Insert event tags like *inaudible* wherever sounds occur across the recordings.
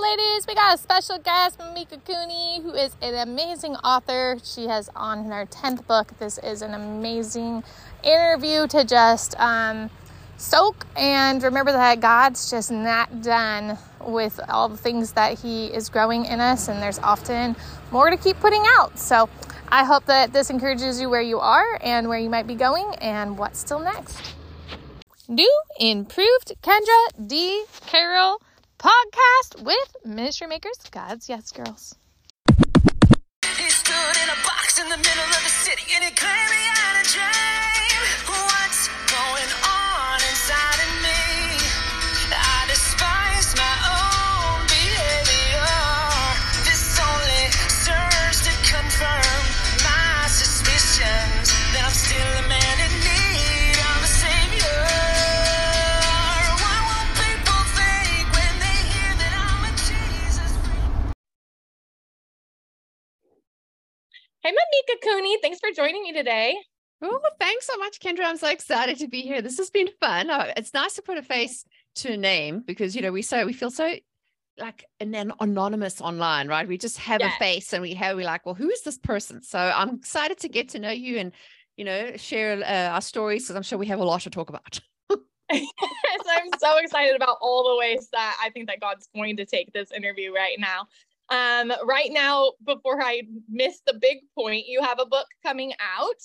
ladies? We got a special guest, Mimika Cooney, who is an amazing author. She has on her 10th book. This is an amazing interview to just um, soak and remember that God's just not done with all the things that He is growing in us, and there's often more to keep putting out. So I hope that this encourages you where you are and where you might be going and what's still next. New improved Kendra D. Carroll podcast with Ministry Makers God's Yes Girls. He stood in a box in the middle of the city and he claimed Hey, Mimika Cooney, thanks for joining me today. Oh, thanks so much, Kendra. I'm so excited to be here. This has been fun. Uh, It's nice to put a face to a name because you know we so we feel so like an an anonymous online, right? We just have Yes. a face and we have we like, well, who is this person? So I'm excited to get to know you and you know share uh, our stories because I'm sure we have a lot to talk about. *laughs* *laughs* yes, I'm so excited about all the ways that I think that God's going to take this interview right now. Um, right now, before I miss the big point, you have a book coming out.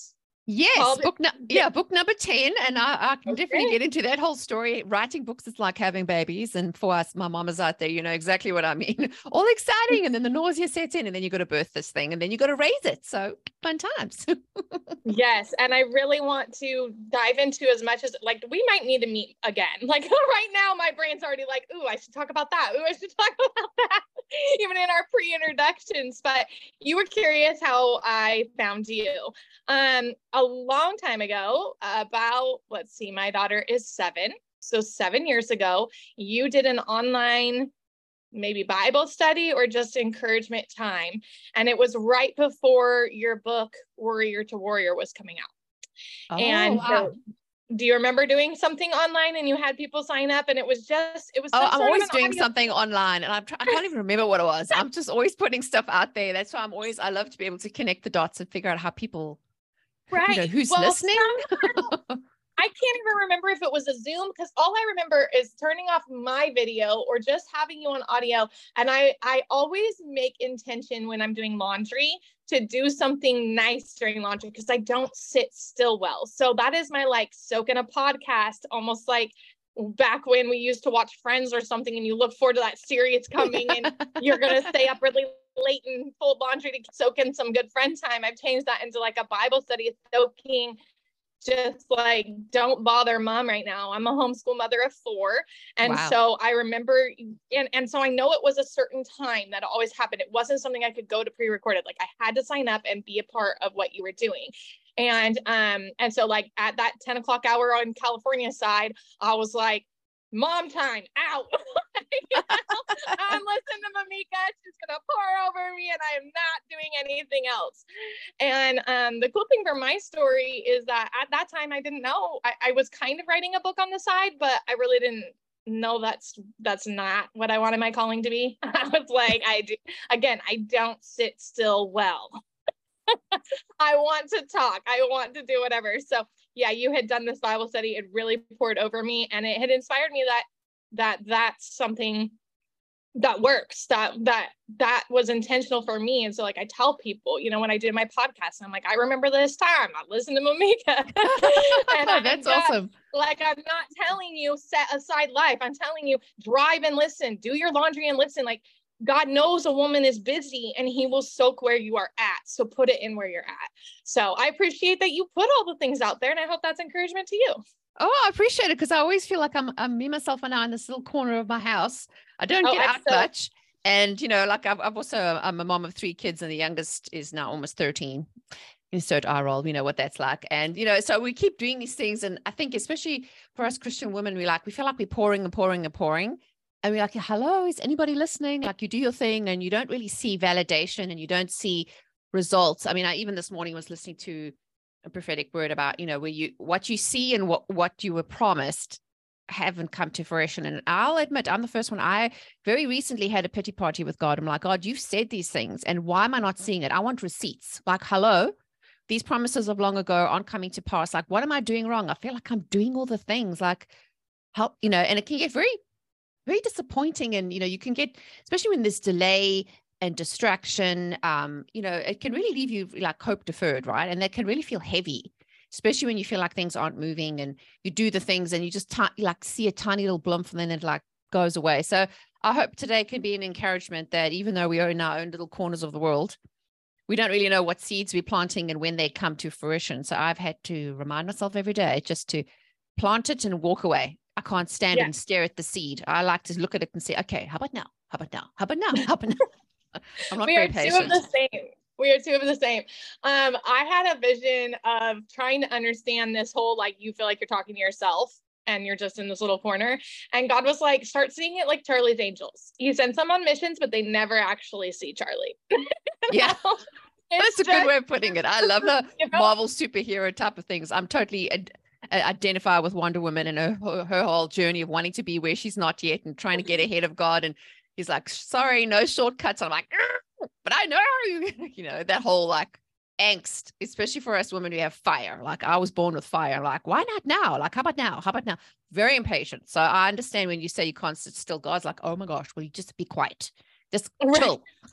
Yes, book nu- yeah, book number 10. And I, I can definitely get into that whole story. Writing books is like having babies. And for us, my mamas out there, you know exactly what I mean. *laughs* All exciting. And then the nausea sets in, and then you got to birth this thing, and then you got to raise it. So fun times. *laughs* Yes, and I really want to dive into as much as like we might need to meet again. *laughs* Like right now, my brain's already like, "Ooh, I should talk about that. Ooh, I should talk about that." Even in our pre-introductions, but you were curious how I found you. Um, a long time ago, about let's see, my daughter is seven, so seven years ago, you did an online maybe Bible study or just encouragement time. And it was right before your book, Warrior to Warrior, was coming out. Oh, and Oh, wow. so, do you remember doing something online and you had people sign up and it was just, it was Oh, I'm always doing audio- something online and I'm I can't even remember what it was. I'm just always putting stuff out there. That's why I'm always, I love to be able to connect the dots and figure out how people, right. you know, who's Well, listening. *laughs* I can't even remember if it was a Zoom because all I remember is turning off my video or just having you on audio. And I I always make intention when I'm doing laundry to do something nice during laundry because I don't sit still well. So that is my like soak in a podcast, almost like back when we used to watch Friends or something, and you look forward to that series *laughs* coming and you're gonna stay up really late and fold laundry to soak in some good friend time. I've changed that into like a Bible study, soaking just like don't bother mom right now. I'm a homeschool mother of four. And Wow. so I remember and, and so I know it was a certain time that always happened. It wasn't something I could go to pre-recorded. Like I had to sign up and be a part of what you were doing. And um, and so like at that 10 o'clock hour on California side, I was like, mom time out. *laughs* I'm listening to Mimika. She's gonna pour over me, and I am not doing anything else. And um, the cool thing for my story is that at that time I didn't know. I, I was kind of writing a book on the side, but I really didn't know that's that's not what I wanted my calling to be. *laughs* I was like, I do again, I don't sit still well. *laughs* I want to talk. I want to do whatever. So yeah, you had done this Bible study. It really poured over me, and it had inspired me that that that's something that works that that that was intentional for me and so like i tell people you know when i did my podcast i'm like i remember this time i listened to mimika *laughs* and *laughs* I'm That's not- awesome. like i'm not telling you set aside life i'm telling you drive and listen do your laundry and listen like god knows a woman is busy and he will soak where you are at so put it in where you're at so i appreciate that you put all the things out there and i hope that's encouragement to you Oh, I appreciate it because I always feel like I'm, I'm me, myself, and I in this little corner of my house. I don't Oh, get out much. And, you know, like I've, I've also, I'm a mom of three kids and the youngest is now almost 13. Insert eye roll, you know what that's like. And, you know, so we keep doing these things. And I think, especially for us Christian women, we like, we feel like we're pouring and pouring and pouring. And we're like, hello, is anybody listening? Like you do your thing and you don't really see validation and you don't see results. I mean, I even this morning was listening to a prophetic word about, you know, where you what you see and what what you were promised haven't come to fruition. And I'll admit, I'm the first one. I very recently had a pity party with God. I'm like, God, you've said these things, and why am I not seeing it? I want receipts. Like, hello, these promises of long ago aren't coming to pass. Like, what am I doing wrong? I feel like I'm doing all the things. Like, help, you know, and it can get very, very disappointing. And, you know, you can get, especially when there's delay and distraction, um, you know, it can really leave you like hope deferred, right? And that can really feel heavy especially when you feel like things aren't moving and you do the things and you just t- like see a tiny little blimp and then it like goes away. So I hope today can be an encouragement that even though we are in our own little corners of the world, we don't really know what seeds we're planting and when they come to fruition. So I've had to remind myself every day just to plant it and walk away. I can't stand yeah. and stare at the seed. I like to look at it and say, okay, how about now? How about now? How about now? How about now? *laughs* I'm not we very are patient. Two of the same we are two of the same. Um, I had a vision of trying to understand this whole like you feel like you're talking to yourself and you're just in this little corner. And God was like, start seeing it like Charlie's Angels. He sends them on missions, but they never actually see Charlie. *laughs* yeah. That's a just, good way of putting it. I love the *laughs* you know? Marvel superhero type of things. I'm totally ad- identify with Wonder Woman and her, her whole journey of wanting to be where she's not yet and trying to get ahead of God. And he's like, sorry, no shortcuts. I'm like, but I know, *laughs* you know, that whole like angst, especially for us women who have fire. Like I was born with fire. Like, why not now? Like, how about now? How about now? Very impatient. So I understand when you say you can't sit still. God's like, oh my gosh, will you just be quiet? Just *laughs* chill. *laughs*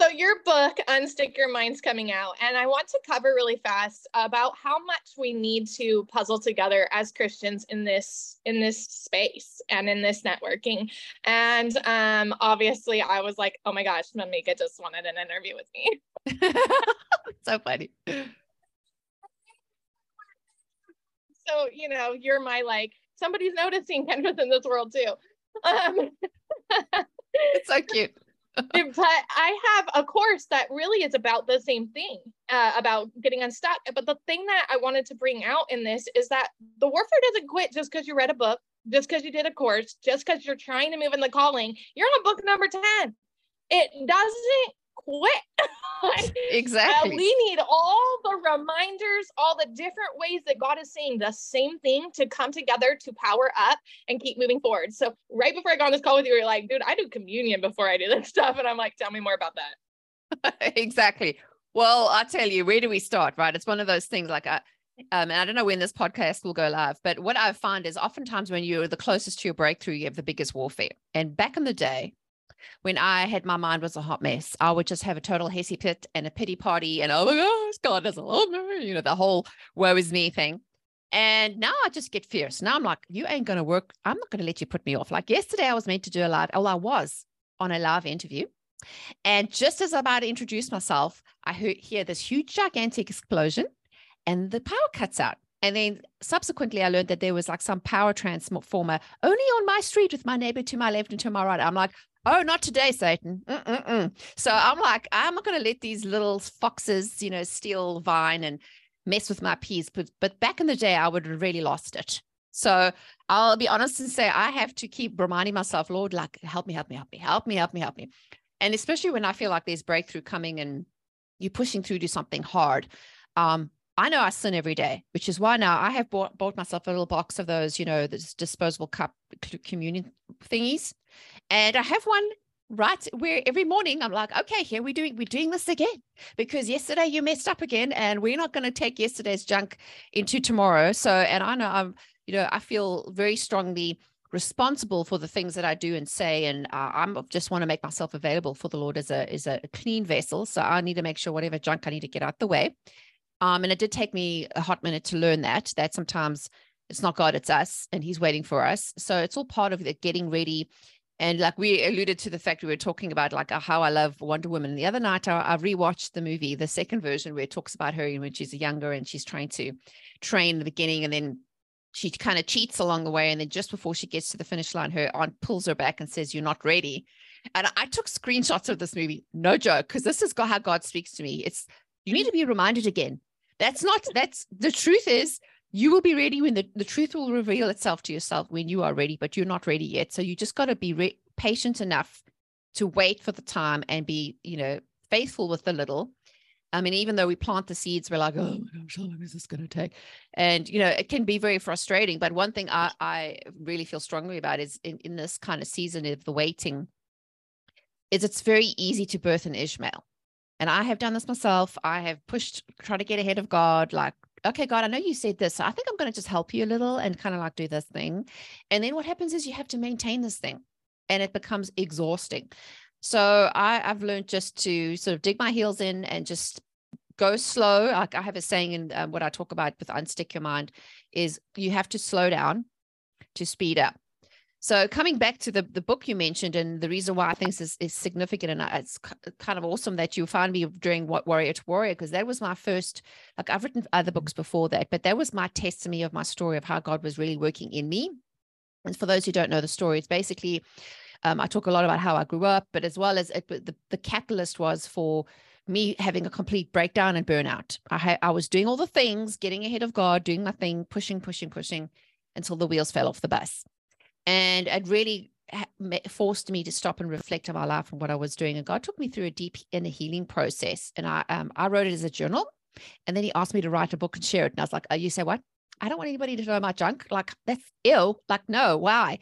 so your book, Unstick Your Mind's coming out. And I want to cover really fast about how much we need to puzzle together as Christians in this in this space and in this networking. And um, obviously I was like, oh my gosh, Mimika just wanted an interview with me. *laughs* so funny. So, you know, you're my like, somebody's noticing Kendra in this world too. Um, it's so cute. *laughs* but I have a course that really is about the same thing, uh, about getting unstuck. But the thing that I wanted to bring out in this is that the warfare doesn't quit just because you read a book, just because you did a course, just because you're trying to move in the calling. You're on book number 10. It doesn't quit. *laughs* exactly. Uh, we need all the reminders, all the different ways that God is saying the same thing to come together to power up and keep moving forward. So, right before I got on this call with you, you're like, dude, I do communion before I do this *laughs* stuff. And I'm like, tell me more about that. *laughs* exactly. Well, I tell you, where do we start? Right. It's one of those things like, I, uh, um, and I don't know when this podcast will go live, but what I find is oftentimes when you're the closest to your breakthrough, you have the biggest warfare. And back in the day, when I had my mind was a hot mess, I would just have a total hissy fit and a pity party and oh my gosh, God doesn't love me, you know, the whole woe is me thing. And now I just get fierce. Now I'm like, you ain't to work. I'm not to let you put me off. Like yesterday, I was meant to do a live, well, I was on a live interview. And just as I'm about to introduce myself, I hear this huge, gigantic explosion and the power cuts out. And then subsequently, I learned that there was like some power transformer only on my street with my neighbor to my left and to my right. I'm like, oh, not today, Satan. Mm-mm-mm. So I'm like, I'm not going to let these little foxes, you know, steal vine and mess with my peas. But, but back in the day, I would have really lost it. So I'll be honest and say I have to keep reminding myself, Lord, like, help me, help me, help me, help me, help me, help me. And especially when I feel like there's breakthrough coming and you're pushing through to something hard. Um, I know I sin every day, which is why now I have bought, bought myself a little box of those, you know, this disposable cup communion thingies. And I have one right where every morning I'm like, okay, here we doing we're doing this again because yesterday you messed up again, and we're not going to take yesterday's junk into tomorrow. So, and I know I'm, you know, I feel very strongly responsible for the things that I do and say, and uh, I'm just want to make myself available for the Lord as a as a clean vessel. So I need to make sure whatever junk I need to get out the way. Um, and it did take me a hot minute to learn that that sometimes it's not God, it's us, and He's waiting for us. So it's all part of the getting ready and like we alluded to the fact we were talking about like how I love Wonder Woman. The other night I, I rewatched the movie, the second version where it talks about her when she's younger and she's trying to train in the beginning and then she kind of cheats along the way. And then just before she gets to the finish line, her aunt pulls her back and says, You're not ready. And I took screenshots of this movie, no joke, because this is how God speaks to me. It's you need mm-hmm. to be reminded again. That's not, that's the truth is you will be ready when the, the truth will reveal itself to yourself when you are ready, but you're not ready yet. So you just got to be re- patient enough to wait for the time and be, you know, faithful with the little. I mean, even though we plant the seeds, we're like, oh my gosh, how long is this going to take? And, you know, it can be very frustrating. But one thing I, I really feel strongly about is in, in this kind of season of the waiting, is it's very easy to birth an Ishmael. And I have done this myself. I have pushed, try to get ahead of God, like, okay, God, I know you said this. So I think I'm going to just help you a little and kind of like do this thing. And then what happens is you have to maintain this thing and it becomes exhausting. So I, I've learned just to sort of dig my heels in and just go slow. Like I have a saying in um, what I talk about with unstick your mind is you have to slow down to speed up. So coming back to the, the book you mentioned and the reason why I think this is, is significant and it's kind of awesome that you find me doing what warrior to warrior because that was my first like I've written other books before that but that was my testimony of my story of how God was really working in me. And for those who don't know the story, it's basically um, I talk a lot about how I grew up, but as well as it, the, the catalyst was for me having a complete breakdown and burnout. I, ha- I was doing all the things, getting ahead of God, doing my thing, pushing, pushing, pushing until the wheels fell off the bus. And it really forced me to stop and reflect on my life and what I was doing. And God took me through a deep inner healing process. And I, um, I wrote it as a journal. And then he asked me to write a book and share it. And I was like, oh, you say what? I don't want anybody to know my junk. Like, that's ill. Like, no, why?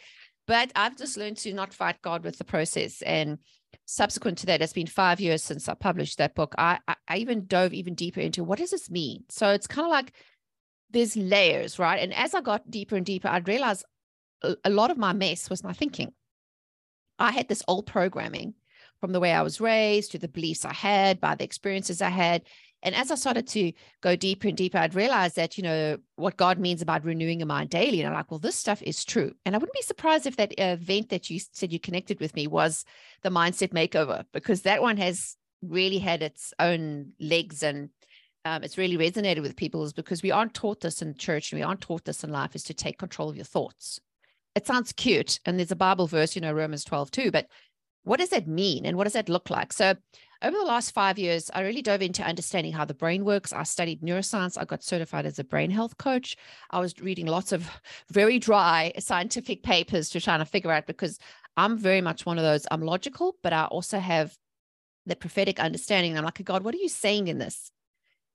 But I've just learned to not fight God with the process. And subsequent to that, it's been five years since I published that book. I, I even dove even deeper into what does this mean? So it's kind of like there's layers, right? And as I got deeper and deeper, I'd realize a, lot of my mess was my thinking. I had this old programming from the way I was raised to the beliefs I had, by the experiences I had. And as I started to go deeper and deeper, I'd realized that, you know, what God means about renewing your mind daily. And I'm like, well, this stuff is true. And I wouldn't be surprised if that event that you said you connected with me was the mindset makeover, because that one has really had its own legs and um, it's really resonated with people is because we aren't taught this in church and we aren't taught this in life is to take control of your thoughts. It sounds cute. And there's a Bible verse, you know, Romans 12 too, but what does that mean and what does that look like? So over the last five years, I really dove into understanding how the brain works. I studied neuroscience. I got certified as a brain health coach. I was reading lots of very dry scientific papers to try to figure out because I'm very much one of those. I'm logical, but I also have the prophetic understanding. I'm like, God, what are you saying in this?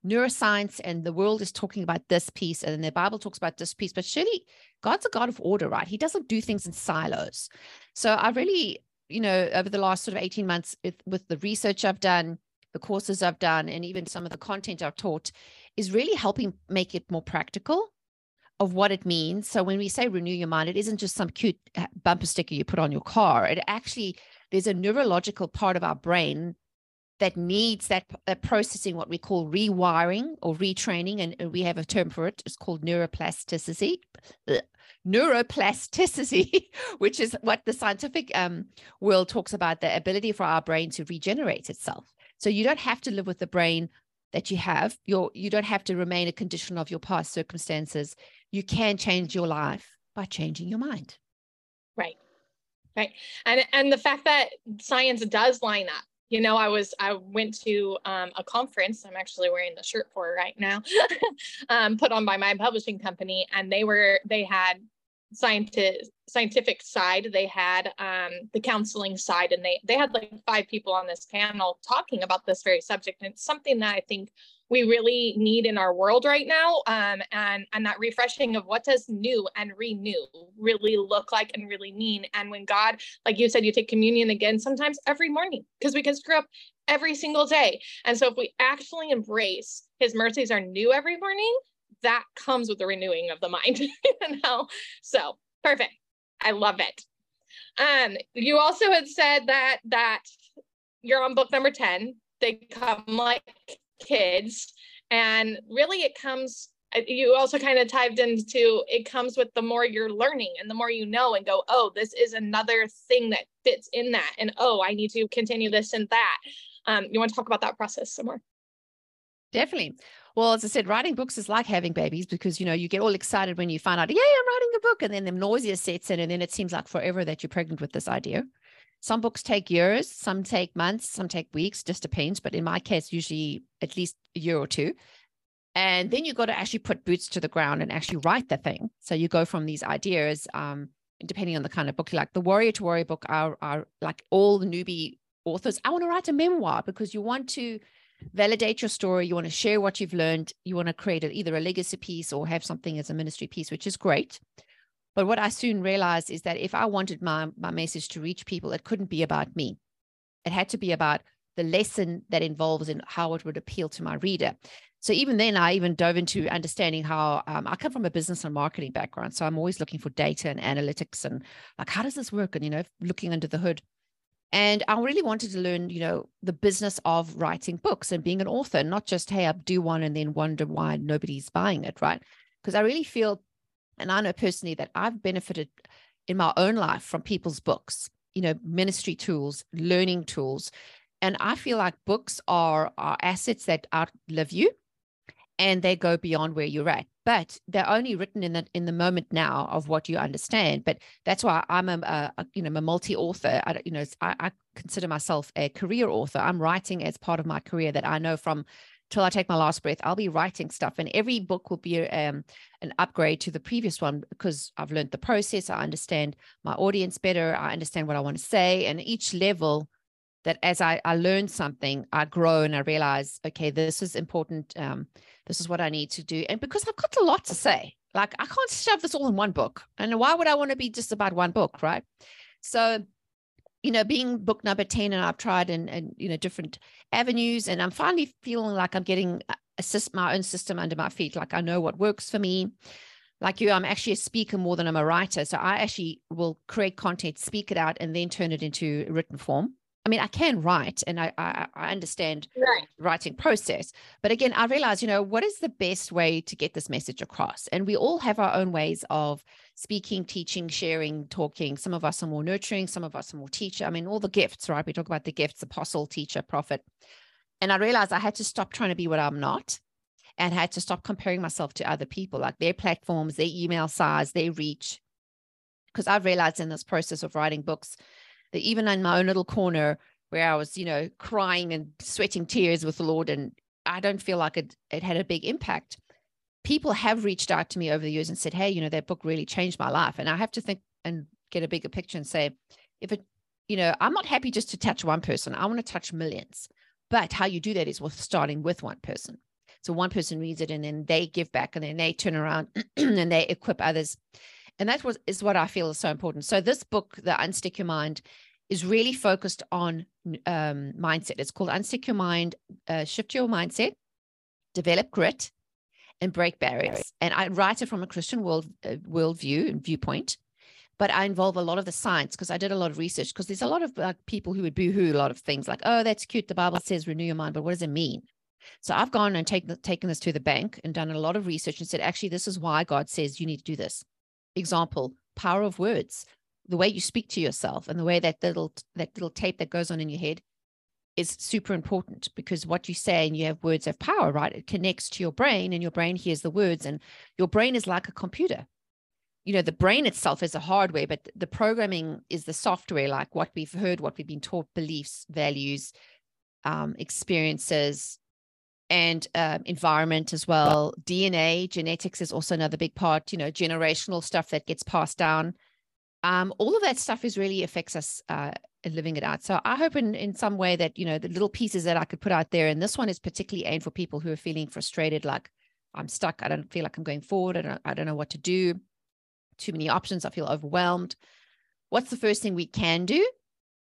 Neuroscience and the world is talking about this piece, and the Bible talks about this piece. But surely God's a God of order, right? He doesn't do things in silos. So I really you know, over the last sort of 18 months with, with the research I've done, the courses I've done, and even some of the content I've taught is really helping make it more practical of what it means. So when we say renew your mind, it isn't just some cute uh, bumper sticker you put on your car. It actually, there's a neurological part of our brain that needs that, that uh, processing, what we call rewiring or retraining. And uh, we have a term for it. It's called neuroplasticity uh, neuroplasticity, *laughs* which is what the scientific um, world talks about the ability for our brain to regenerate itself. So you don't have to live with the brain that you have. You're, you don't have to remain a condition of your past circumstances. You can change your life by changing your mind. Right. Right. And and the fact that science does line up you know, I was I went to um, a conference. I'm actually wearing the shirt for right now, *laughs* um, put on by my publishing company, and they were they had scientific scientific side they had um, the counseling side and they they had like five people on this panel talking about this very subject and it's something that i think we really need in our world right now um, and and that refreshing of what does new and renew really look like and really mean. And when god like you said you take communion again sometimes every morning because we can screw up every single day. And so if we actually embrace his mercies are new every morning that comes with the renewing of the mind *laughs* you know? So perfect. I love it. Um you also had said that that you're on book number 10 they come like kids. And really, it comes, you also kind of dived into it comes with the more you're learning and the more you know and go, oh, this is another thing that fits in that. And oh, I need to continue this and that. Um, you want to talk about that process some more? Definitely. Well, as I said, writing books is like having babies because you know you get all excited when you find out, yeah, I'm writing a book, and then the nausea sets in, and then it seems like forever that you're pregnant with this idea. Some books take years, some take months, some take weeks, just depends. But in my case, usually at least a year or two. And then you got to actually put boots to the ground and actually write the thing. So you go from these ideas, um, depending on the kind of book, you like the Warrior to Warrior book are, are like all the newbie authors. I want to write a memoir because you want to validate your story. You want to share what you've learned. You want to create either a legacy piece or have something as a ministry piece, which is great. But what I soon realized is that if I wanted my, my message to reach people, it couldn't be about me. It had to be about the lesson that involves in how it would appeal to my reader. So even then, I even dove into understanding how um, I come from a business and marketing background. So I'm always looking for data and analytics and like, how does this work? And, you know, looking under the hood. And I really wanted to learn, you know, the business of writing books and being an author, not just, hey, I do one and then wonder why nobody's buying it, right? Because I really feel, and I know personally that I've benefited in my own life from people's books, you know, ministry tools, learning tools. And I feel like books are, are assets that outlive you and they go beyond where you're at. But they're only written in the in the moment now of what you understand. But that's why i'm a, a you know I'm a multi author I, you know I, I, consider myself a career author. I'm writing as part of my career that i know from till i take my last breath i'll be writing stuff and every book will be um, an upgrade to the previous one because i've learned the process i understand my audience better i understand what i want to say and each level that as I, I learn something, I grow and I realize, okay, this is important. Um, this is what I need to do. And because I've got a lot to say, like I can't shove this all in one book. And why would I want to be just about one book? Right. So, you know, being book number 10 and I've tried and, and you know, different avenues and I'm finally feeling like I'm getting a system, my own system under my feet. Like I know what works for me. Like you, I'm actually a speaker more than I'm a writer. So I actually will create content, speak it out, and then turn it into written form. I mean, I can write and I, I, I understand right. writing process. But again, I realize, you know, what is the best way to get this message across? And we all have our own ways of speaking, teaching, sharing, talking. Some of us are more nurturing, some of us are more teacher. I mean, all the gifts, right? We talk about the gifts, apostle, teacher, prophet. And I realized I had to stop trying to be what I'm not and had to stop comparing myself to other people, like their platforms, their email size, their reach. Because I've realized in this process of writing books, that even in my own little corner where I was, you know, crying and sweating tears with the Lord, and I don't feel like it, it had a big impact. People have reached out to me over the years and said, Hey, you know, that book really changed my life. And I have to think and get a bigger picture and say, if it, you know, I'm not happy just to touch one person, I want to touch millions. But how you do that is with starting with one person. So one person reads it and then they give back and then they turn around *clears throat* and they equip others and that was is what I feel is so important. So this book, The Unstick Your Mind, is really focused on um, mindset. It's called Unstick Your Mind, uh, Shift Your Mindset, Develop Grit, and Break Barriers. And I write it from a Christian world uh, worldview and viewpoint, but I involve a lot of the science because I did a lot of research. Because there's a lot of like people who would boohoo a lot of things like, "Oh, that's cute. The Bible says renew your mind," but what does it mean? So I've gone and taken taken this to the bank and done a lot of research and said, actually, this is why God says you need to do this example, power of words, the way you speak to yourself and the way that little that little tape that goes on in your head is super important because what you say and you have words have power, right? It connects to your brain and your brain hears the words and your brain is like a computer. You know, the brain itself is a hardware, but the programming is the software, like what we've heard, what we've been taught, beliefs, values, um, experiences, and uh, environment as well. DNA, genetics is also another big part, you know, generational stuff that gets passed down. Um, all of that stuff is really affects us uh, living it out. So I hope in, in some way that, you know, the little pieces that I could put out there, and this one is particularly aimed for people who are feeling frustrated, like I'm stuck. I don't feel like I'm going forward. I don't, I don't know what to do. Too many options. I feel overwhelmed. What's the first thing we can do?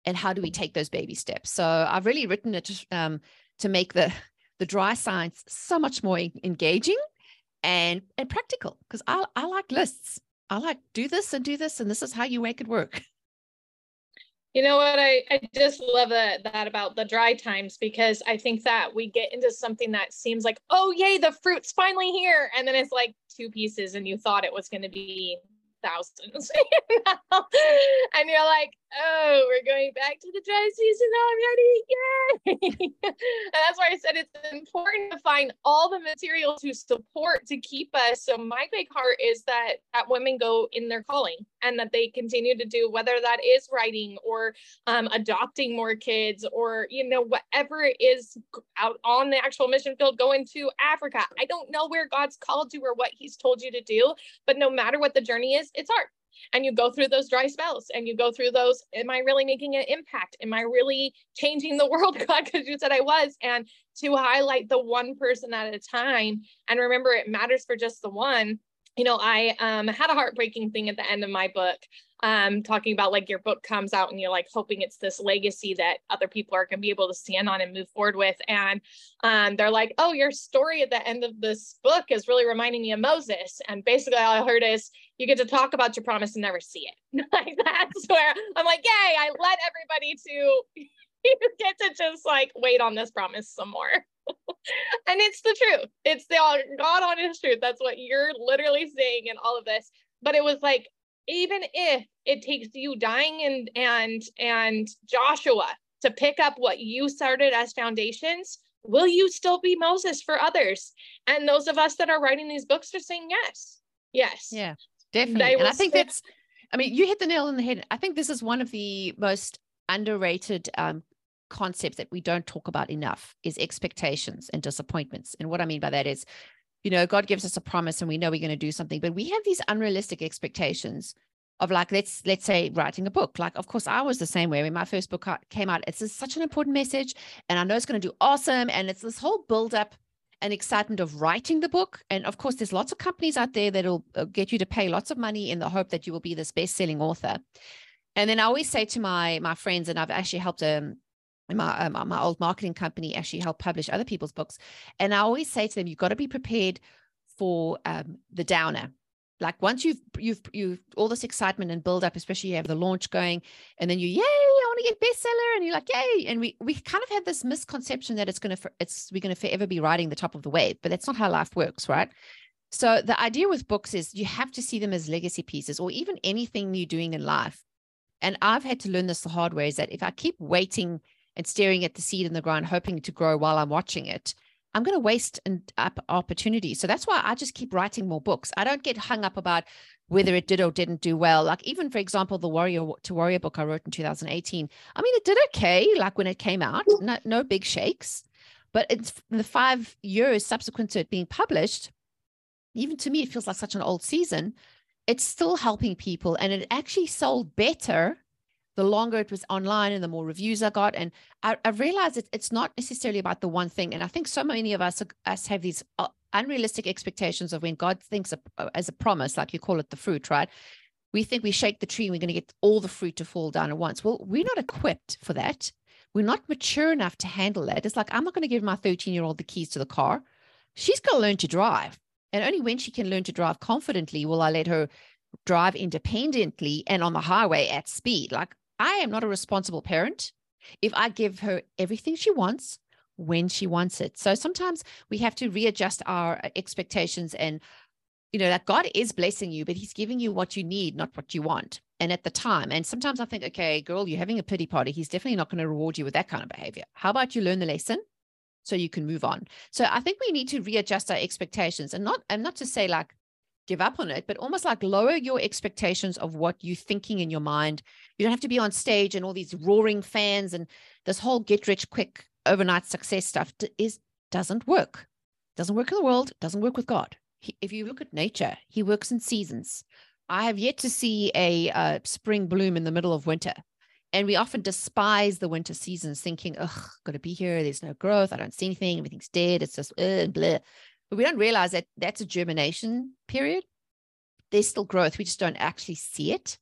And how do we take those baby steps? So I've really written it um, to make the the dry science so much more engaging and and practical because I, I like lists. I like do this and do this and this is how you make it work. *laughs* You know what? I, I just love that, that about the dry times because i think that we get into something that seems like oh yay the fruit's finally here and then it's like two pieces and you thought it was going to be thousands. *laughs* And you're like oh, we're going back to the dry season already. Yay! *laughs* and that's why I said it's important to find all the material to support to keep us. So my big heart is that that women go in their calling and that they continue to do whether that is writing or um, adopting more kids or you know whatever it is out on the actual mission field going to Africa. I don't know where God's called you or what He's told you to do, but no matter what the journey is, it's hard and you go through those dry spells and you go through those am i really making an impact? Am i really changing the *laughs* world god? Because you said i was. And to highlight the one person at a time and remember it matters for just the one. You know i um, had a heartbreaking thing at the end of my book um, talking about like your book comes out and you're like hoping it's this legacy that other people are going to be able to stand on and move forward with. And um, they're like, oh, your story at the end of this book is really reminding me of Moses. And basically, all I heard is you get to talk about your promise and never see it. *laughs* like that's where I'm like, yay, I led everybody to *laughs* get to just like wait on this promise some more. *laughs* and it's the truth. It's the God honest truth. That's what you're literally saying in all of this. But it was like even if it takes you dying and and and Joshua to pick up what you started as foundations, will you still be Moses for others? And those of us that are writing these books are saying yes. Yes. Yeah, definitely. And I think that's I mean, you hit the nail on the head. I think this is one of the most underrated um, concepts that we don't talk about enough is expectations and disappointments. And what I mean by that is you know, God gives us a promise and we know we're going to do something, but we have these unrealistic expectations of like let's let's say writing a book. Like of course i was the same way when my first book came out. It's such an important message and i know it's going to do awesome and it's this whole build up and excitement of writing the book. And of course there's lots of companies out there that'll uh, get you to pay lots of money in the hope that you will be this best-selling author. And then i always say to my my friends and i've actually helped um my, um, my old marketing company actually help publish other people's books. And I always say to them, you've got to be prepared for um, the downer. Like once you've you've you've all this excitement and build up, especially you have the launch going, and then you yay, I want to get bestseller, and you're like yay, and we we kind of have this misconception that it's gonna it's we're gonna forever be riding the top of the wave, but that's not how life works, right? So the idea with books is you have to see them as legacy pieces, or even anything you're doing in life. And I've had to learn this the hard way: is that if I keep waiting and staring at the seed in the ground, hoping to grow while I'm watching it, I'm going to waste an opportunity. So that's why I just keep writing more books. I don't get hung up about whether it did or didn't do well. Like even for example, the Warrior to Warrior book I wrote in 2018. I mean, it did okay. Like when it came out, mm. no, no big shakes. But it's the five years subsequent to it being published. Even to me, it feels like such an old season. It's still helping people, and it actually sold better the longer it was online and the more reviews I got. And I, I realized that it's not necessarily about the one thing. And I think so many of us, us have these uh, unrealistic expectations of when God thinks a, uh, as a promise, like you call it the fruit, right? We think we shake the tree and we're going to get all the fruit to fall down at once. Well, we're not equipped for that. We're not mature enough to handle that. It's like, I'm not going to give my 13 year old the keys to the car. She's got to learn to drive. And only when she can learn to drive confidently will I let her drive independently and on the highway at speed. Like I am not a responsible parent if I give her everything she wants when she wants it. So sometimes we have to readjust our uh, expectations and you know that God is blessing you, but He's giving you what you need, not what you want. And at the time, and sometimes I think, okay, girl, you're having a pity party. He's definitely not going to reward you with that kind of behavior. How about you learn the lesson so you can move on? So I think we need to readjust our expectations and not and not to say like give up on it, but almost like lower your expectations of what you're thinking in your mind. You don't have to be on stage and all these roaring fans and this whole get rich quick overnight success stuff is doesn't work. Doesn't work in the world, doesn't work with God. He, if you look at nature, he works in seasons. I have yet to see a uh, spring bloom in the middle of winter. And we often despise the winter seasons, thinking, ugh, got to be here. There's no growth. I don't see anything. Everything's dead. It's just uh, blah. But we don't realize that that's a germination period. There's still growth. We just don't actually see it.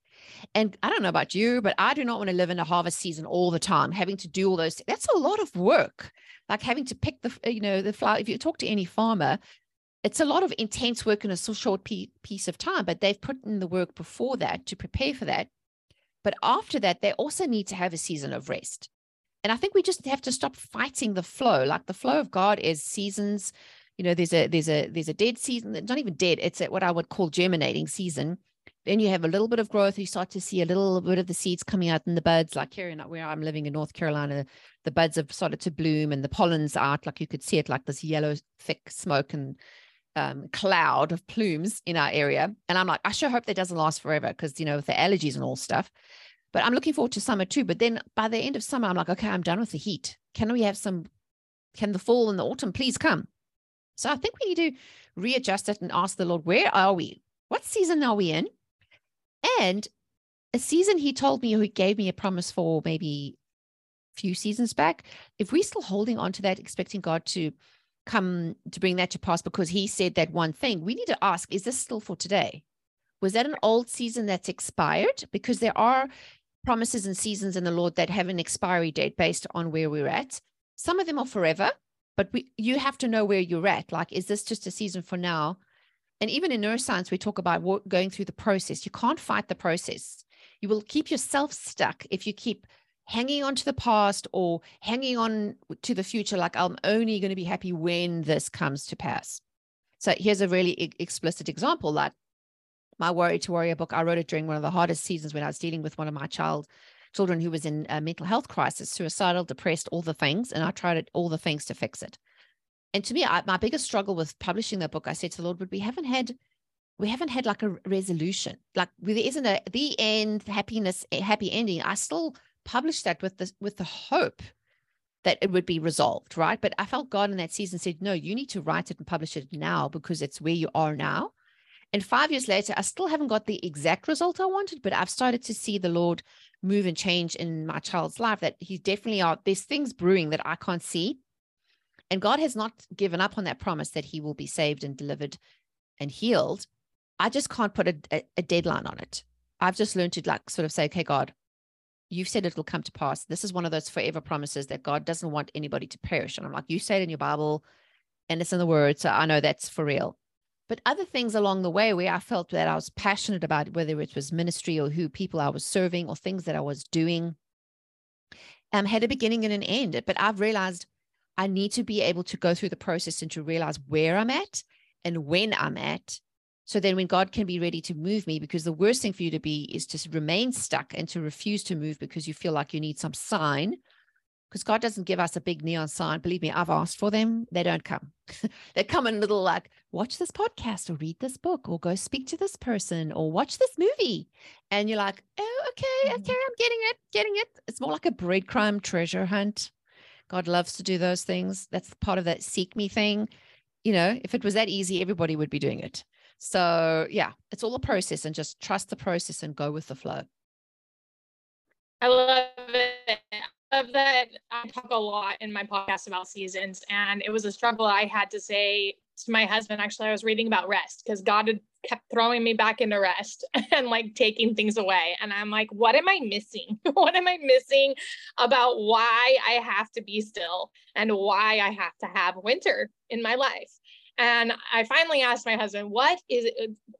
And I don't know about you, but I do not want to live in a harvest season all the time, having to do all those. That's a lot of work. Like having to pick the, you know, the flower. If you talk to any farmer, it's a lot of intense work in a short piece of time, but they've put in the work before that to prepare for that. But after that, they also need to have a season of rest. And I think we just have to stop fighting the flow. Like the flow of God is seasons, you know there's a there's a there's a dead season it's not even dead it's at what i would call germinating season. Then you have a little bit of growth you start to see a little bit of the seeds coming out in the buds like here in where i'm living in north carolina the buds have started to bloom and the pollen's out like you could see it like this yellow thick smoke and um, cloud of plumes in our area. And i'm like i sure hope that doesn't last forever because you know with the allergies and all stuff. But i'm looking forward to summer too but then by the end of summer i'm like okay i'm done with the heat. Can we have some can the fall and the autumn please come so I think we need to readjust it and ask the Lord, where are we? What season are we in? And a season he told me, he gave me a promise for maybe a few seasons back. If we're still holding on to that, expecting God to come to bring that to pass because he said that one thing, we need to ask, is this still for today? Was that an old season that's expired? Because there are promises and seasons in the Lord that have an expiry date based on where we're at. Some of them are forever, but we, you have to know where you're at. Like, is this just a season for now? And even in neuroscience, we talk about going through the process. You can't fight the process. You will keep yourself stuck if you keep hanging on to the past or hanging on to the future. Like, I'm only going to be happy when this comes to pass. So here's a really explicit example. Like my Warrior to Warrior book, I wrote it during one of the hardest seasons when I was dealing with one of my child children who was in a mental health crisis, suicidal, depressed, all the things, and I tried it, all the things to fix it. And to me, I, my biggest struggle with publishing that book, I said to the Lord, "But we haven't had, we haven't had like a resolution. Like there isn't a the end happiness, eh, happy ending. I still published that with the with the hope that it would be resolved, right? But I felt God in that season said, no, you need to write it and publish it now because it's where you are now. And five years later, I still haven't got the exact result I wanted, but I've started to see the Lord move and change in my child's life that he definitely are, there's things brewing that I can't see. And God has not given up on that promise that he will be saved and delivered and healed. I just can't put a, a, a deadline on it. I've just learned to like sort of say, okay, God, you've said it'll come to pass. This is one of those forever promises that God doesn't want anybody to perish. And I'm like, you say it in your Bible and it's in the word. So I know that's for real but other things along the way where I felt that I was passionate about, whether it was ministry or who people I was serving or things that I was doing, um, had a beginning and an end. But I've realized I need to be able to go through the process and to realize where I'm at and when I'm at. So then when God can be ready to move me, because the worst thing for you to be is to remain stuck and to refuse to move because you feel like you need some sign because God doesn't give us a big neon sign. Believe me, I've asked for them. They don't come. *laughs* they come in little like, watch this podcast or read this book or go speak to this person or watch this movie. And you're like, oh, okay, mm-hmm. okay, I'm getting it, getting it. It's more like a breadcrumb treasure hunt. God loves to do those things. That's part of that seek me thing. You know, if it was that easy, everybody would be doing it. So, yeah, it's all a process and just trust the process and go with the flow. I love it of that I talk a lot in my podcast about seasons, and it was a struggle I had to say to my husband. Actually, I was reading about rest because God had kept throwing me back into rest *laughs* and like taking things away. And I'm like, what am I missing? *laughs* what am I missing about why I have to be still and why I have to have winter in my life? And I finally asked my husband, what is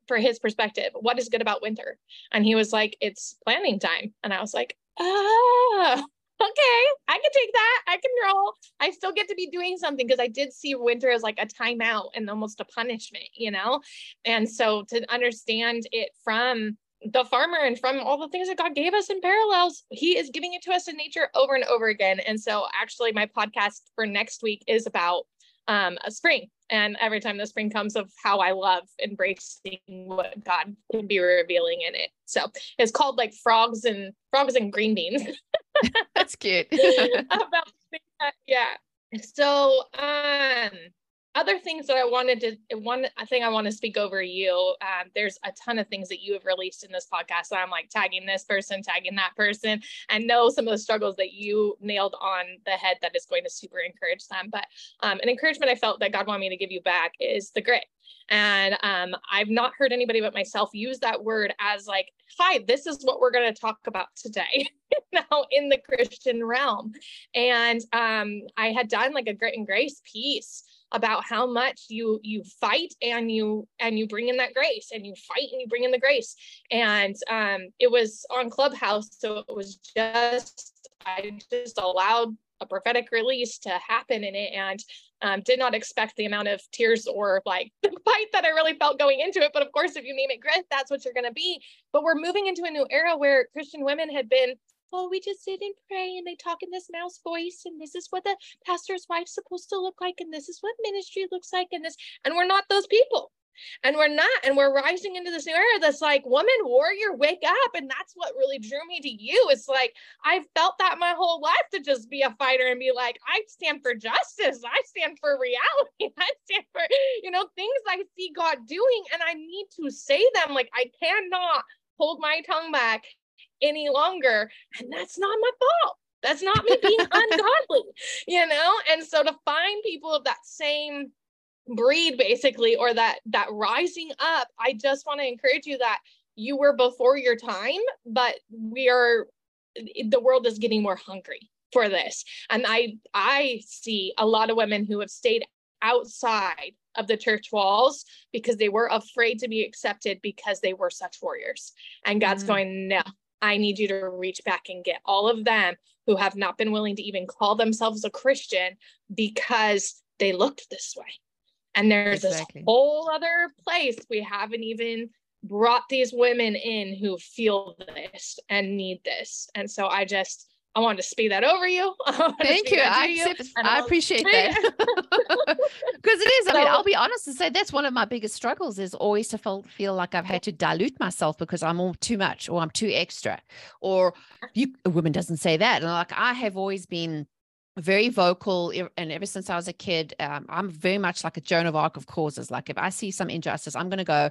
for his perspective? What is good about winter? And he was like, it's planning time. And I was like, ah, okay, I can take that. I can roll. I still get to be doing something because I did see winter as like a timeout and almost a punishment, you know? And so to understand it from the farmer and from all the things that God gave us in parallels, He is giving it to us in nature over and over again. And so, actually, my podcast for next week is about um, a spring. And every time the spring comes, of how I love embracing what God can be revealing in it. So it's called like frogs and frogs and green beans. *laughs* That's cute. about yeah. So um other things that I wanted to one thing I want to speak over you. Um, there's a ton of things that you have released in this podcast. I'm like tagging this person, tagging that person, and know some of the struggles that you nailed on the head that is going to super encourage them. But um, an encouragement I felt that God wanted me to give you back is the grit. And um, I've not heard anybody but myself use that word as like, hi, this is what we're going to talk about today *laughs* now in the Christian realm. And um, I had done like a grit and grace piece about how much you you fight and you and you bring in that grace and you fight and you bring in the grace and um it was on clubhouse so it was just i just allowed a prophetic release to happen in it and um, did not expect the amount of tears or like the *laughs* fight that I really felt going into it. But of course, if you name it grit, that's what you're going to be. But we're moving into a new era where Christian women had been, oh, we just sit and pray and they talk in this mouse voice. And this is what the pastor's wife's supposed to look like. And this is what ministry looks like. And this, and we're not those people and we're not and we're rising into this new era that's like woman warrior wake up and that's what really drew me to you it's like i've felt that my whole life to just be a fighter and be like i stand for justice i stand for reality *laughs* i stand for you know things i see god doing and i need to say them like i cannot hold my tongue back any longer. And that's not my fault. That's not me being *laughs* ungodly, you know? And so to find people of that same breed basically or that that rising up, I just want to encourage you that you were before your time, but we are the world is getting more hungry for this. And I I see a lot of women who have stayed outside of the church walls because they were afraid to be accepted because they were such warriors. And God's mm. going, no, I need you to reach back and get all of them who have not been willing to even call themselves a Christian because they looked this way. And there's exactly. this whole other place we haven't even brought these women in who feel this and need this. And so I just I wanted to speed that over you. *laughs* Thank you. I, you, I appreciate that. *laughs* Because it is. I mean, I'll be honest and say that's one of my biggest struggles is always to feel, feel like I've had to dilute myself because I'm all too much or I'm too extra. Or you a woman doesn't say that. And like I have always been very vocal and ever since I was a kid, um, I'm very much like a Joan of Arc of causes. Like if I see some injustice, I'm going to go,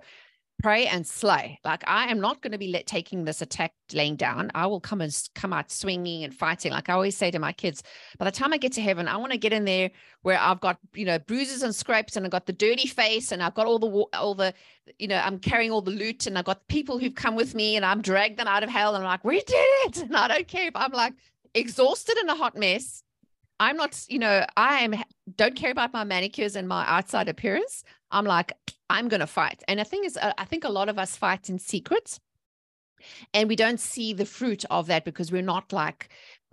pray and slay. Like I am not going to be let taking this attack laying down. I will come and come out swinging and fighting. Like I always say to my kids, by the time I get to heaven, I want to get in there where I've got you know bruises and scrapes, and I've got the dirty face, and I've got all the all the you know I'm carrying all the loot, and I've got people who've come with me, and I'm dragged them out of hell, and I'm like, we did it, *laughs* and I don't care if I'm like exhausted and a hot mess. I'm not, you know, I am don't care about my manicures and my outside appearance. I'm like, I'm going to fight. And the thing is, uh, I think a lot of us fight in secret and we don't see the fruit of that because we're not like,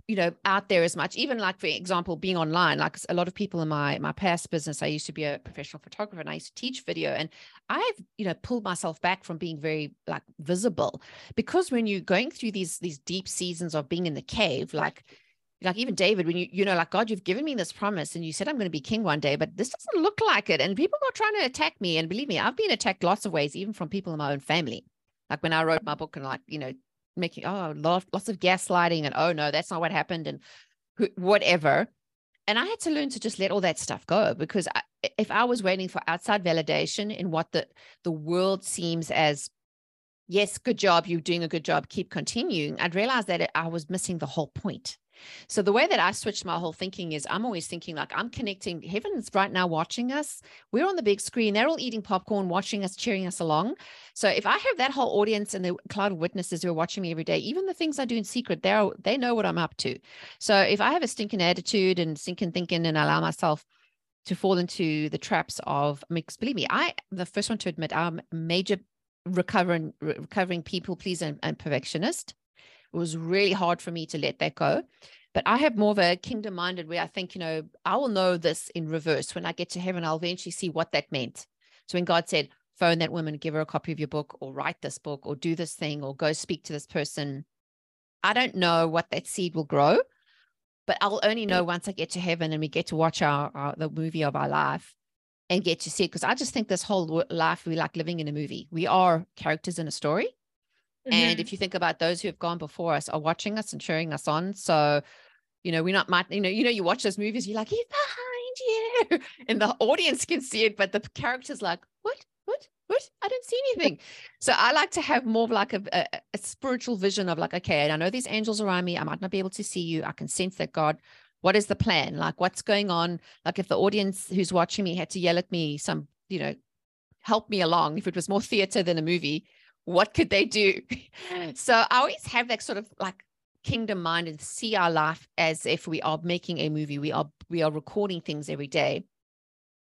you know, out there as much. Even like, for example, being online, like a lot of people in my, my past business, I used to be a professional photographer and I used to teach video and I've, you know, pulled myself back from being very like visible because when you're going through these, these deep seasons of being in the cave, like, like even David, when you, you know, like, God, you've given me this promise and you said I'm going to be king one day, but this doesn't look like it. And people are trying to attack me. And believe me, I've been attacked lots of ways, even from people in my own family. Like when I wrote my book and like, you know, making, oh, lots, of gaslighting and, oh, no, that's not what happened and whatever. And I had to learn to just let all that stuff go because I, if I was waiting for outside validation in what the, the world seems as yes, good job, you're doing a good job, keep continuing, I'd realize that I was missing the whole point. So the way that I switched my whole thinking is I'm always thinking like I'm connecting heaven's right now watching us. We're on the big screen. They're all eating popcorn, watching us, cheering us along. So if I have that whole audience and the cloud of witnesses who are watching me every day, even the things I do in secret, they they know what I'm up to. So if I have a stinking attitude and stinking thinking and allow myself to fall into the traps of mixed, believe me, I the first one to admit I'm major recovering recovering people pleaser and, and perfectionist. It was really hard for me to let that go. But I have more of a kingdom minded where I think, you know, I will know this in reverse. When I get to heaven, I'll eventually see what that meant. So when God said, phone that woman, give her a copy of your book, or write this book, or do this thing, or go speak to this person, I don't know what that seed will grow. But I'll only know once I get to heaven and we get to watch our, our the movie of our life and get to see it. Because I just think this whole life we like living in a movie. We are characters in a story. Mm-hmm. And if you think about those who have gone before us are watching us and cheering us on. So, you know, we're not might, you know, you know, you watch those movies, you're like, he's behind you. *laughs* And the audience can see it, but the character's like, what? What? What? I don't see anything. so I like to have more of like a, a, a spiritual vision of like, okay, I know these angels around me. I might not be able to see you. I can sense that God what is the plan like what's going on like if the audience who's watching me had to yell at me some you know help me along if it was more theater than a movie what could they do? *laughs* so I always have that sort of like kingdom mind and see our life as if we are making a movie. We are we are recording things every day.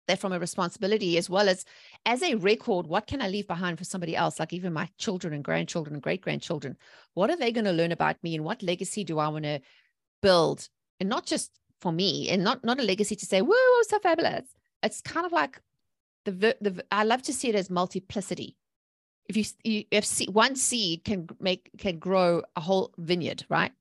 That from a responsibility as well as as a record, what can I leave behind for somebody else? Like even my children and grandchildren and great grandchildren. What are they going to learn about me and what legacy do I want to build? And not just for me, and not not a legacy to say, "Whoa, so fabulous." It's kind of like the the I love to see it as multiplicity if you, you if one seed can make can grow a whole vineyard, right?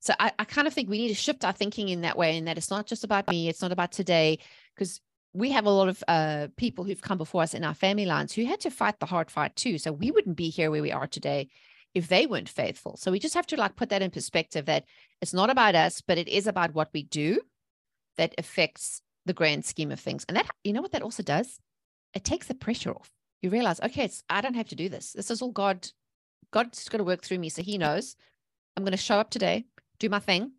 So I, I kind of think we need to shift our thinking in that way, and that it's not just about me, it's not about today, because we have a lot of uh, people who've come before us in our family lines who had to fight the hard fight too. So we wouldn't be here where we are today if they weren't faithful. So we just have to like put that in perspective that it's not about us, but it is about what we do that affects the grand scheme of things. And that, you know what that also does? It takes the pressure off you realize, okay, it's, I don't have to do this. This is all God God's got to work through me. So he knows I'm going to show up today, do my thing,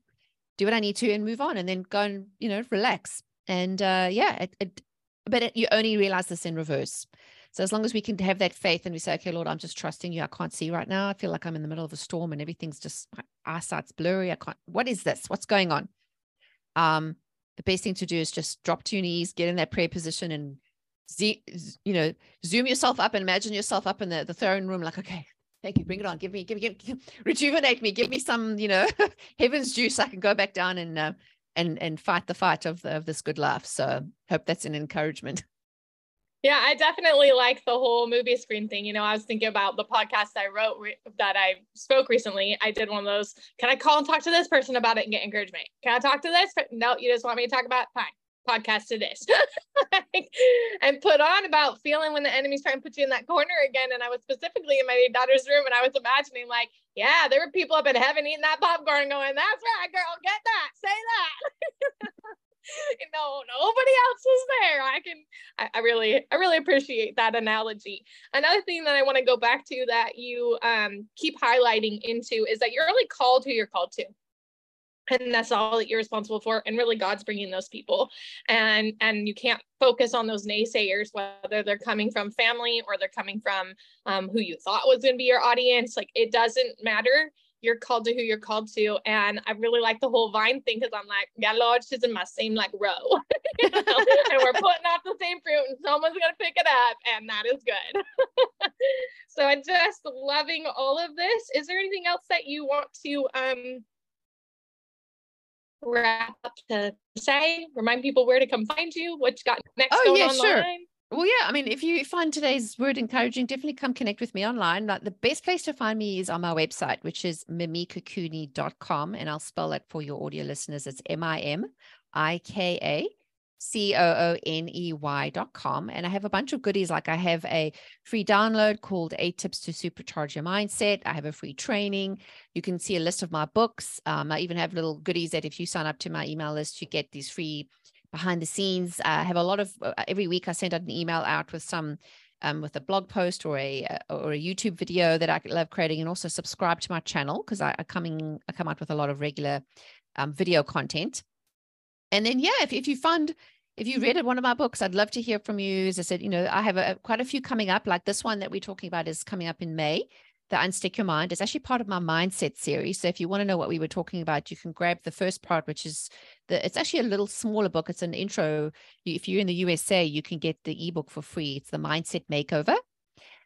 do what I need to and move on and then go and, you know, relax. And uh, yeah, it, it, but it, you only realize this in reverse. So as long as we can have that faith and we say, okay, Lord, I'm just trusting you. I can't see right now. I feel like I'm in the middle of a storm and everything's just my eyesight's blurry. I can't, what is this? What's going on? Um, the best thing to do is just drop to your knees, get in that prayer position and z- you know, zoom yourself up and imagine yourself up in the, the throne room, like, okay, thank you, bring it on. Give me, give me, give, give *laughs* rejuvenate me, give me some, you know, *laughs* heaven's juice. I can go back down and uh, and and fight the fight of, of this good life. So hope that's an encouragement. Yeah, I definitely like the whole movie screen thing. You know, I was thinking about the podcast I wrote re- that I spoke recently. I did one of those. Can I call and talk to this person about it and get encouragement? Can I talk to this? No, you just want me to talk about it? Fine. Podcast to this *laughs* and put on about feeling when the enemy's trying to put you in that corner again. And I was specifically in my daughter's room and I was imagining, like, yeah, there were people up in heaven eating that popcorn going, that's right, girl, get that, say that. *laughs* you know, nobody else is there. I can, I, I, really, I really appreciate that analogy. Another thing that I want to go back to that you um, keep highlighting into is that you're really called who you're called to. And that's all that you're responsible for. And really God's bringing those people and, and you can't focus on those naysayers, whether they're coming from family or they're coming from um, who you thought was going to be your audience. Like it doesn't matter you're called to who you're called to. And I really like the whole vine thing because I'm like, yeah, Lord, she's in my same like row. *laughs* you know? and we're putting off the same fruit and someone's gonna pick it up, and that is good. *laughs* so I'm just loving all of this. Is there anything else that you want to um wrap up to say? Remind people where to come find you, what you got next oh, going yeah, online? Sure. Well, yeah, I mean, if you find today's word encouraging, definitely come connect with me online. Like the best place to find me is on my website, which is mimikacooney.com. And I'll spell that for your audio listeners. It's M I M I K A C O O N E Y dot com. And I have a bunch of goodies. Like I have a free download called Eight Tips to Supercharge Your Mindset. I have a free training. You can see a list of my books. Um, I even have little goodies that if you sign up to my email list, you get these free behind the scenes. I have a lot of uh, every week I send out an email out with some um, with a blog post or a uh, or a YouTube video that I love creating, and also subscribe to my channel because I, I coming I come out with a lot of regular um, video content. And then yeah, if if you find if you read one of my books, I'd love to hear from you. As I said, you know, I have a, quite a few coming up. Like this one that we're talking about is coming up in May the Unstick Your Mind is actually part of my mindset series. So if you want to know what we were talking about, you can grab the first part, which is the it's actually a little smaller book. It's an intro. If you're in the USA, you can get the ebook for free. It's the Mindset Makeover.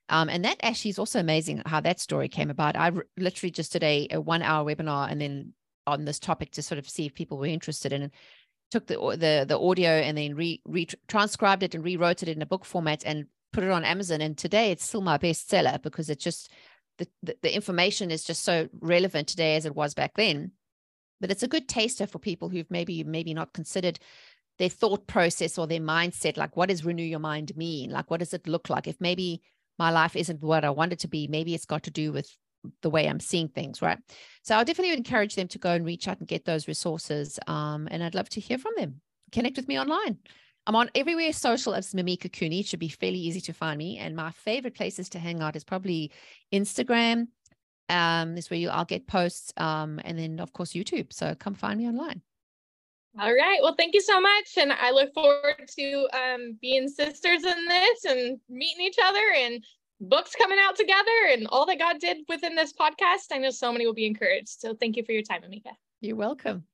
Um, and that actually is also amazing how that story came about. I literally just did a, a one hour webinar and then on this topic to sort of see if people were interested in took the the the audio and then re, re transcribed it and rewrote it in a book format and put it on Amazon. And today it's still my bestseller because it just the, the, the information is just so relevant today as it was back then. But it's a good taster for people who've maybe maybe not considered their thought process or their mindset like what does renew your mind mean? Like what does it look like? If maybe my life isn't what i want it to be maybe it's got to do with the way i'm seeing things right so i'll definitely encourage them to go and reach out and get those resources um, and i'd love to hear from them connect with me online I'm on everywhere social as Mimika Cooney. It should be fairly easy to find me. And my favorite places to hang out is probably Instagram. Um, is where you I'll get posts. Um, and then of course YouTube. So come find me online. All right. Well, thank you so much. And I look forward to um, being sisters in this and meeting each other and books coming out together and all that God did within this podcast. I know so many will be encouraged. So thank you for your time, Amika. You're welcome.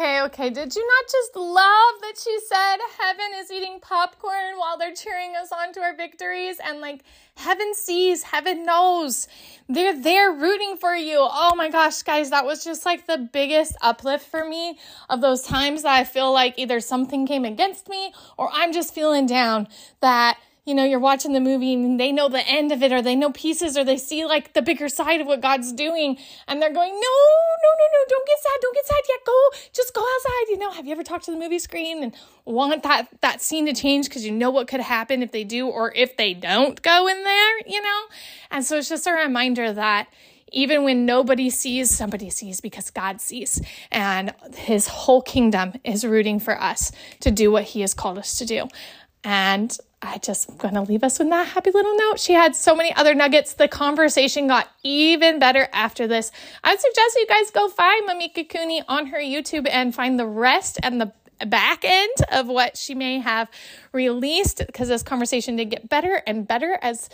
Okay, okay. Did you not just love that she said heaven is eating popcorn while they're cheering us on to our victories? And like, heaven sees, heaven knows. They're there rooting for you. Oh my gosh, guys, that was just like the biggest uplift for me of those times that I feel like either something came against me or I'm just feeling down. That you know, you're watching the movie and they know the end of it or they know pieces or they see like the bigger side of what God's doing and they're going, no, no, no, no, don't get sad. Don't get sad yet. Go, just go outside. You know, have you ever talked to the movie screen and want that, that scene to change because you know what could happen if they do or if they don't go in there, you know? And so it's just a reminder that even when nobody sees, somebody sees because God sees. And his whole kingdom is rooting for us to do what he has called us to do. And I just going to leave us with that happy little note. She had so many other nuggets. The conversation got even better after this. I would suggest you guys go find Mimika Cooney on her YouTube and find the rest and the back end of what she may have released because this conversation did get better and better as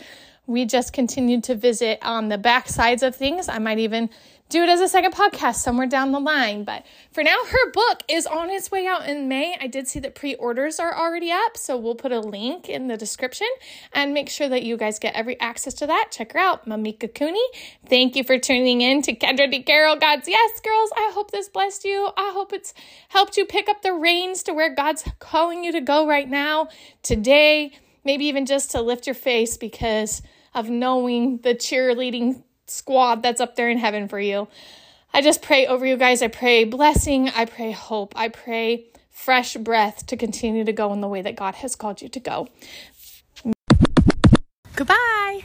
we just continued to visit on the back sides of things. I might even do it as a second podcast somewhere down the line. But for now, her book is on its way out in May. I did see that pre orders are already up, so we'll put a link in the description and make sure that you guys get every access to that. Check her out, Mimika Cooney. Thank you for tuning in to Kendra D. Carroll. God's yes, girls. I hope this blessed you. I hope it's helped you pick up the reins to where God's calling you to go right now, today, maybe even just to lift your face because of knowing the cheerleading squad that's up there in heaven for you. I just pray over you guys. I pray blessing. I pray hope. I pray fresh breath to continue to go in the way that God has called you to go. Goodbye.